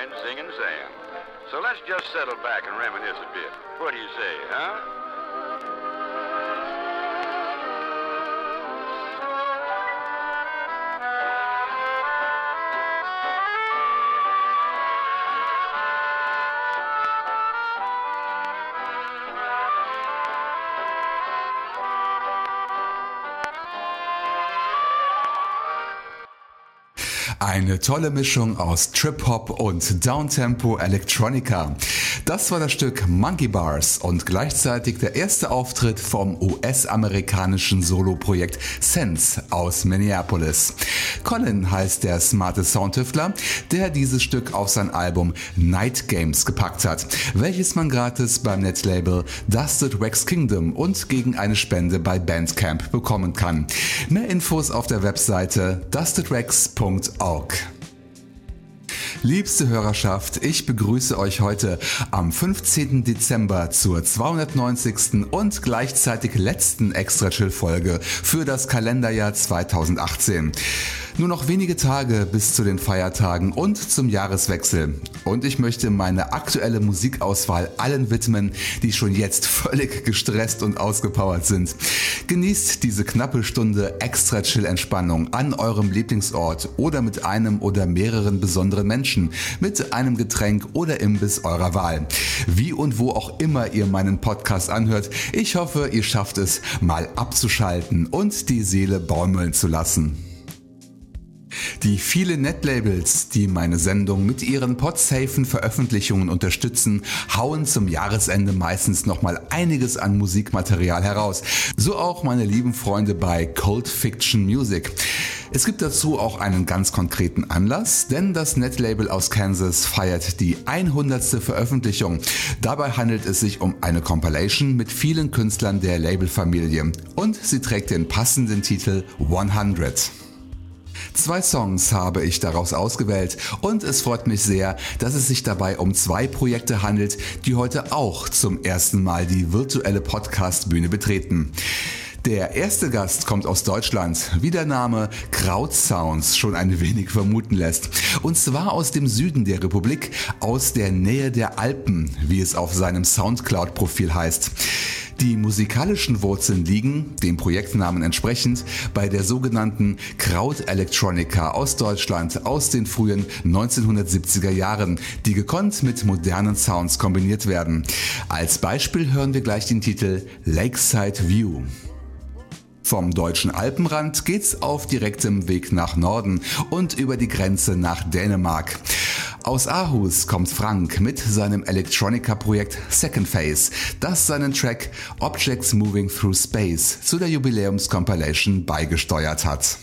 Friend Singing Sam. So let's just settle back and reminisce a bit. What do you say, huh? Eine tolle Mischung aus Trip-Hop und Downtempo Electronica. Das war das Stück Monkey Bars und gleichzeitig der erste Auftritt vom US-amerikanischen Solo-Projekt Sense aus Minneapolis. Colin heißt der smarte Soundtüftler, der dieses Stück auf sein Album Night Games gepackt hat, welches man gratis beim Netlabel Dusted Wax Kingdom und gegen eine Spende bei Bandcamp bekommen kann. Mehr Infos auf der Webseite dustedwax.org. Liebste Hörerschaft, ich begrüße euch heute am 15. Dezember zur 290. und gleichzeitig letzten Extra Chill Folge für das Kalenderjahr 2018. Nur noch wenige Tage bis zu den Feiertagen und zum Jahreswechsel. Und ich möchte meine aktuelle Musikauswahl allen widmen, die schon jetzt völlig gestresst und ausgepowert sind. Genießt diese knappe Stunde extra Chill Entspannung an eurem Lieblingsort oder mit einem oder mehreren besonderen Menschen, mit einem Getränk oder Imbiss eurer Wahl. Wie und wo auch immer ihr meinen Podcast anhört, ich hoffe, ihr schafft es, mal abzuschalten und die Seele baumeln zu lassen. Die vielen Netlabels, die meine Sendung mit ihren podsafen Veröffentlichungen unterstützen, hauen zum Jahresende meistens nochmal einiges an Musikmaterial heraus. So auch meine lieben Freunde bei Cold Fiction Music. Es gibt dazu auch einen ganz konkreten Anlass, denn das Netlabel aus Kansas feiert die 100. Veröffentlichung. Dabei handelt es sich um eine Compilation mit vielen Künstlern der Labelfamilie und sie trägt den passenden Titel 100. Zwei Songs habe ich daraus ausgewählt und es freut mich sehr, dass es sich dabei um zwei Projekte handelt, die heute auch zum ersten Mal die virtuelle Podcast-Bühne betreten. Der erste Gast kommt aus Deutschland, wie der Name Kraut Sounds schon ein wenig vermuten lässt. Und zwar aus dem Süden der Republik, aus der Nähe der Alpen, wie es auf seinem Soundcloud-Profil heißt. Die musikalischen Wurzeln liegen, dem Projektnamen entsprechend, bei der sogenannten Kraut Electronica aus Deutschland aus den frühen 1970er Jahren, die gekonnt mit modernen Sounds kombiniert werden. Als Beispiel hören wir gleich den Titel Lakeside View. Vom deutschen Alpenrand geht's auf direktem Weg nach Norden und über die Grenze nach Dänemark. Aus Aarhus kommt Frank mit seinem Electronica-Projekt Second Phase, das seinen Track Objects Moving Through Space zu der Jubiläumscompilation beigesteuert hat.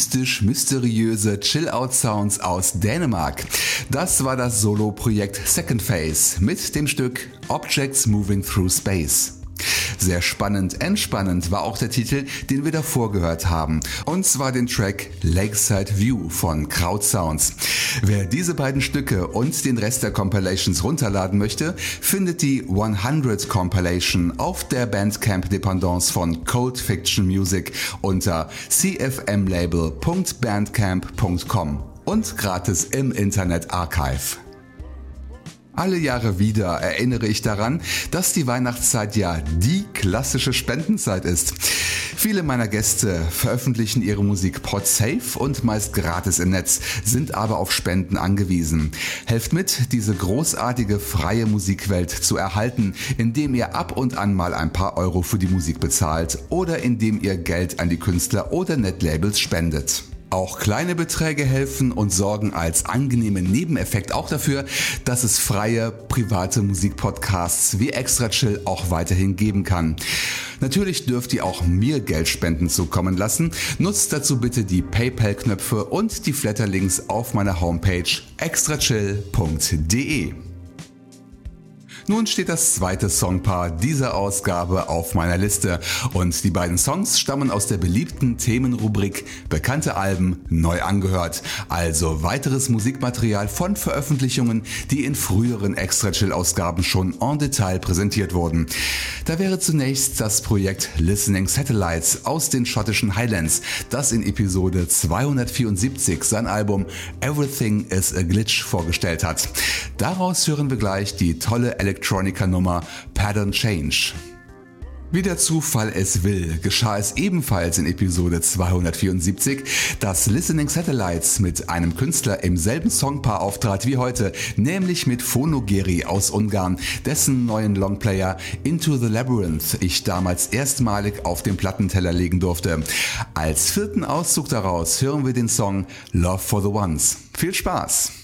Mystisch-mysteriöse Chill-Out-Sounds aus Dänemark. Das war das Solo-Projekt Second Phase mit dem Stück Objects Moving Through Space. Sehr spannend, entspannend war auch der Titel, den wir davor gehört haben. Und zwar den Track Lakeside View von Crowd Sounds. Wer diese beiden Stücke und den Rest der Compilations runterladen möchte, findet die 100 Compilation auf der Bandcamp Dependance von Cold Fiction Music unter cfmlabel.bandcamp.com und gratis im Internet Archive. Alle Jahre wieder erinnere ich daran, dass die Weihnachtszeit ja die klassische Spendenzeit ist. Viele meiner Gäste veröffentlichen ihre Musik podsafe und meist gratis im Netz, sind aber auf Spenden angewiesen. Helft mit, diese großartige freie Musikwelt zu erhalten, indem ihr ab und an mal ein paar Euro für die Musik bezahlt oder indem ihr Geld an die Künstler oder Netlabels spendet. Auch kleine Beträge helfen und sorgen als angenehmen Nebeneffekt auch dafür, dass es freie, private Musikpodcasts wie Extra Chill auch weiterhin geben kann. Natürlich dürft ihr auch mir Geldspenden zukommen lassen. Nutzt dazu bitte die PayPal-Knöpfe und die Flatterlinks auf meiner Homepage extrachill.de. Nun steht das zweite Songpaar dieser Ausgabe auf meiner Liste und die beiden Songs stammen aus der beliebten Themenrubrik Bekannte Alben neu angehört, also weiteres Musikmaterial von Veröffentlichungen, die in früheren Extra Chill Ausgaben schon en Detail präsentiert wurden. Da wäre zunächst das Projekt Listening Satellites aus den schottischen Highlands, das in Episode 274 sein Album Everything is a Glitch vorgestellt hat. Daraus hören wir gleich die tolle Elektronik Electronica-Nummer Pattern Change. Wie der Zufall es will, geschah es ebenfalls in Episode 274, dass Listening Satellites mit einem Künstler im selben Songpaar auftrat wie heute, nämlich mit Phonogeri aus Ungarn, dessen neuen Longplayer Into the Labyrinth ich damals erstmalig auf den Plattenteller legen durfte. Als vierten Auszug daraus hören wir den Song Love for the Ones. Viel Spaß!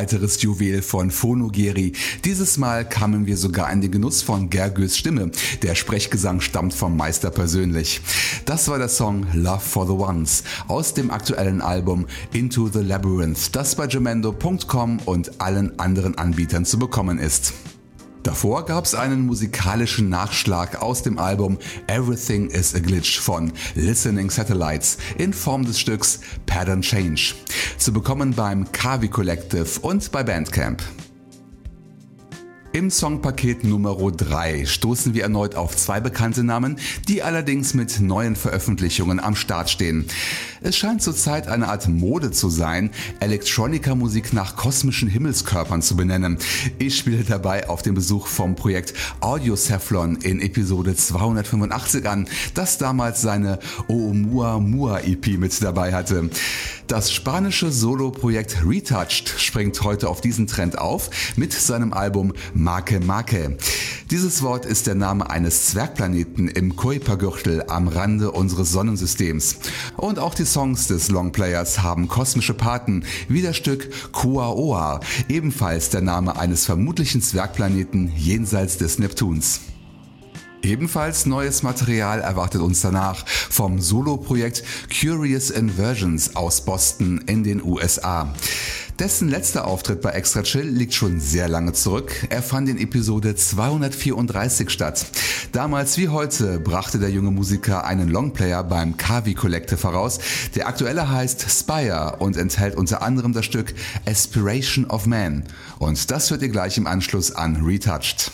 Weiteres Juwel von Phonogeri. Dieses Mal kamen wir sogar in den Genuss von Gergős Stimme. Der Sprechgesang stammt vom Meister persönlich. Das war der Song Love for the Ones aus dem aktuellen Album Into the Labyrinth, das bei Gemendo.com und allen anderen Anbietern zu bekommen ist. Davor gab es einen musikalischen Nachschlag aus dem Album Everything is a Glitch von Listening Satellites in Form des Stücks Pattern Change. Zu bekommen beim Kavi Collective und bei Bandcamp. Im Songpaket Nummer 3 stoßen wir erneut auf zwei bekannte Namen, die allerdings mit neuen Veröffentlichungen am Start stehen. Es scheint zurzeit eine Art Mode zu sein, Elektronika-Musik nach kosmischen Himmelskörpern zu benennen. Ich spiele dabei auf den Besuch vom Projekt Audio Cephalon in Episode 285 an, das damals seine Oumuamua EP mit dabei hatte. Das spanische Solo-Projekt Retouched springt heute auf diesen Trend auf mit seinem Album Marke Marke. Dieses Wort ist der Name eines Zwergplaneten im Kuiper-Gürtel am Rande unseres Sonnensystems. Und auch die Songs des Longplayers haben kosmische Paten, wie das Stück Kuaoa, ebenfalls der Name eines vermutlichen Zwergplaneten jenseits des Neptuns. Ebenfalls neues Material erwartet uns danach vom Solo-Projekt Curious Inversions aus Boston in den USA. Dessen letzter Auftritt bei Extra Chill liegt schon sehr lange zurück. Er fand in Episode 234 statt. Damals wie heute brachte der junge Musiker einen Longplayer beim Kavi Collective heraus. Der aktuelle heißt Spire und enthält unter anderem das Stück Aspiration of Man. Und das hört ihr gleich im Anschluss an Retouched.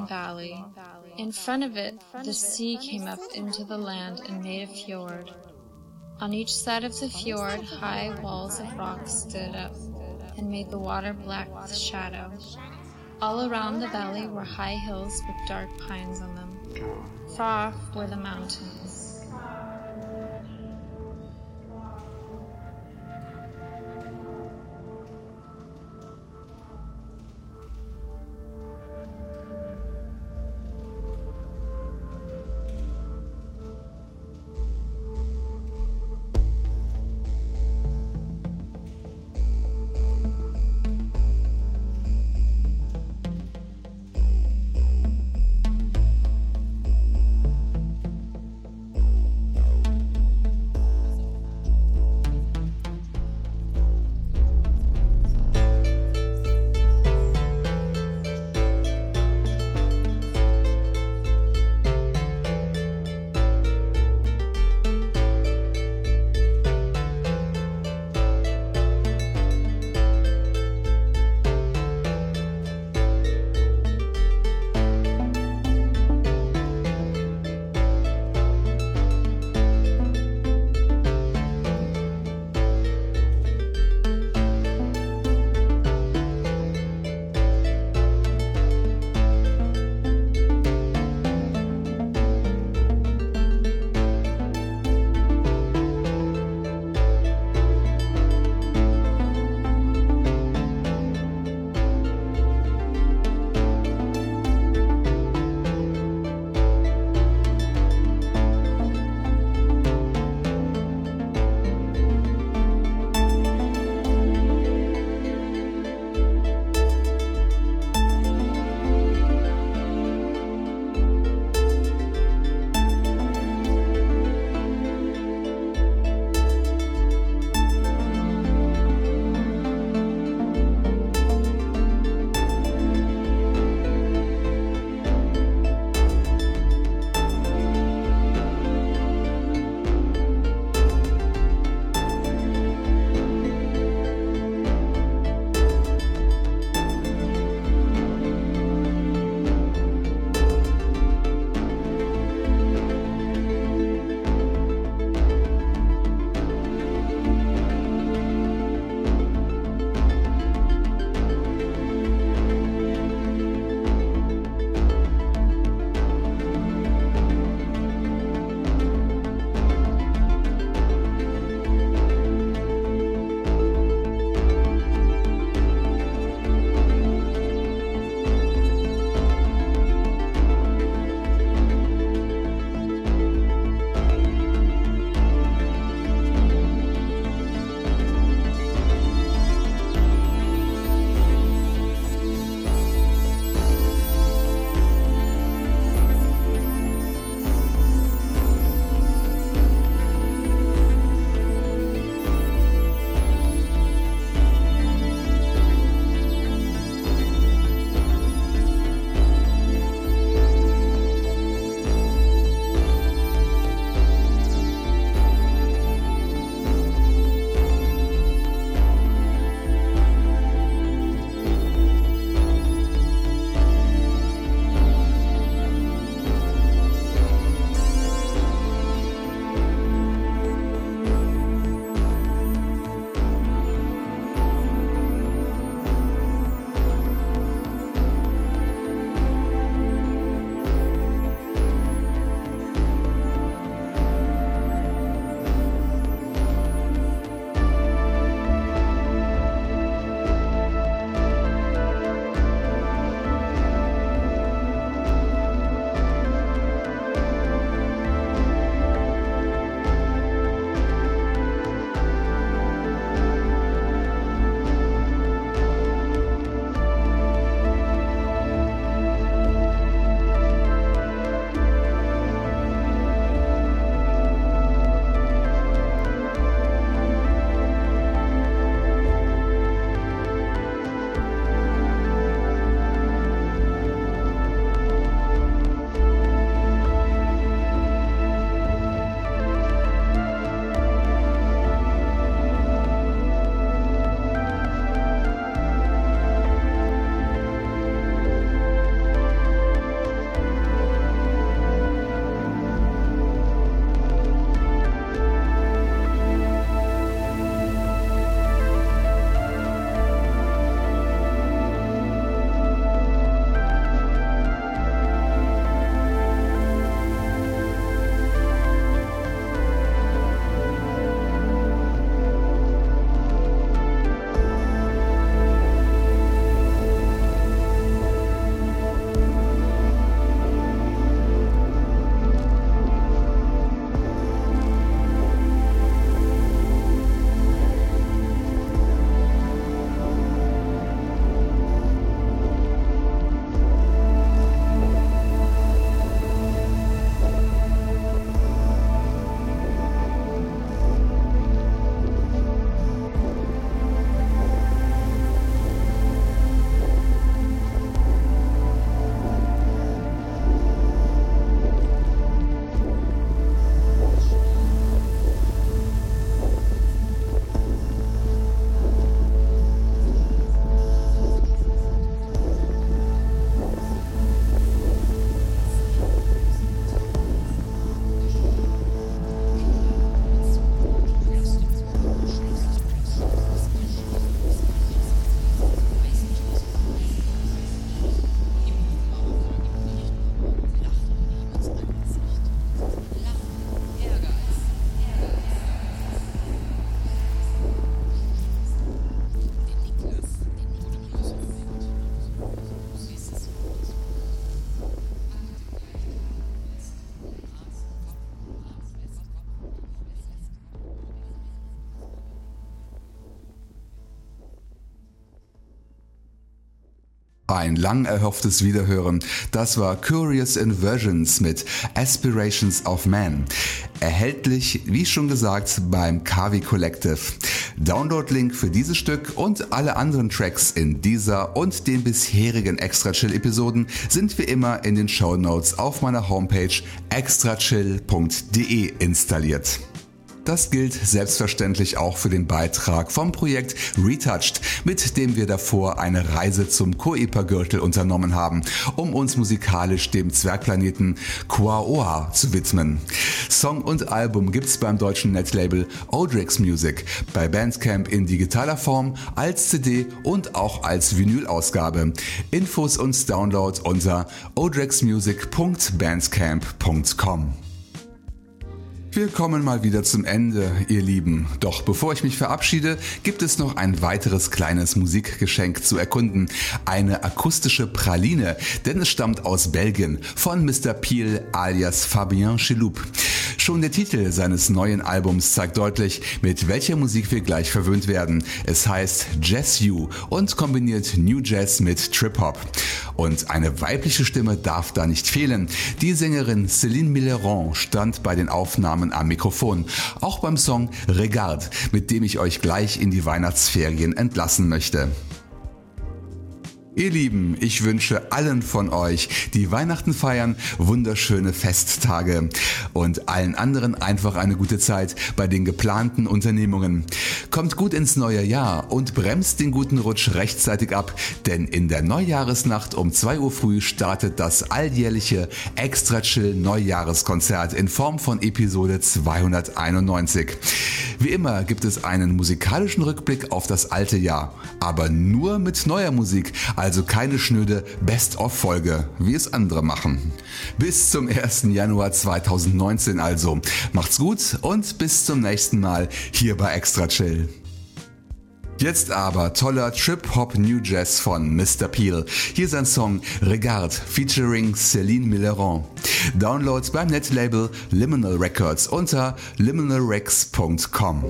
Green valley. In front of it, the sea came up into the land and made a fjord. On each side of the fjord, high walls of rock stood up and made the water black with shadow. All around the valley were high hills with dark pines on them. Far off were the mountains. Ein lang erhofftes Wiederhören. Das war Curious Inversions mit Aspirations of Man. Erhältlich, wie schon gesagt, beim Kavi Collective. Download-Link für dieses Stück und alle anderen Tracks in dieser und den bisherigen Extra Chill Episoden sind wie immer in den Show Notes auf meiner Homepage extrachill.de installiert. Das gilt selbstverständlich auch für den Beitrag vom Projekt Retouched, mit dem wir davor eine Reise zum Koepa-Gürtel unternommen haben, um uns musikalisch dem Zwergplaneten Quaoa zu widmen. Song und Album gibt's beim deutschen Netlabel Odrix Music, bei Bandcamp in digitaler Form, als CD und auch als Vinylausgabe. Infos und Download unter odrexmusic.bandcamp.com. Wir kommen mal wieder zum Ende, ihr Lieben. Doch bevor ich mich verabschiede, gibt es noch ein weiteres kleines Musikgeschenk zu erkunden. Eine akustische Praline, denn es stammt aus Belgien von Mr. Peel alias Fabien Chiloup. Schon der Titel seines neuen Albums zeigt deutlich, mit welcher Musik wir gleich verwöhnt werden. Es heißt Jazz You und kombiniert New Jazz mit Trip Hop. Und eine weibliche Stimme darf da nicht fehlen. Die Sängerin Céline Milleron stand bei den Aufnahmen am Mikrofon. Auch beim Song Regard, mit dem ich euch gleich in die Weihnachtsferien entlassen möchte. Ihr Lieben, ich wünsche allen von euch, die Weihnachten feiern, wunderschöne Festtage und allen anderen einfach eine gute Zeit bei den geplanten Unternehmungen. Kommt gut ins neue Jahr und bremst den guten Rutsch rechtzeitig ab, denn in der Neujahresnacht um 2 Uhr früh startet das alljährliche Extra Chill Neujahreskonzert in Form von Episode 291. Wie immer gibt es einen musikalischen Rückblick auf das alte Jahr, aber nur mit neuer Musik also keine schnöde Best-of-Folge, wie es andere machen. Bis zum 1. Januar 2019 also. Macht's gut und bis zum nächsten Mal hier bei Extra Chill. Jetzt aber toller Trip-Hop New Jazz von Mr. Peel. Hier sein Song Regard featuring Celine Milleron. Downloads beim Netlabel Liminal Records unter liminalrex.com.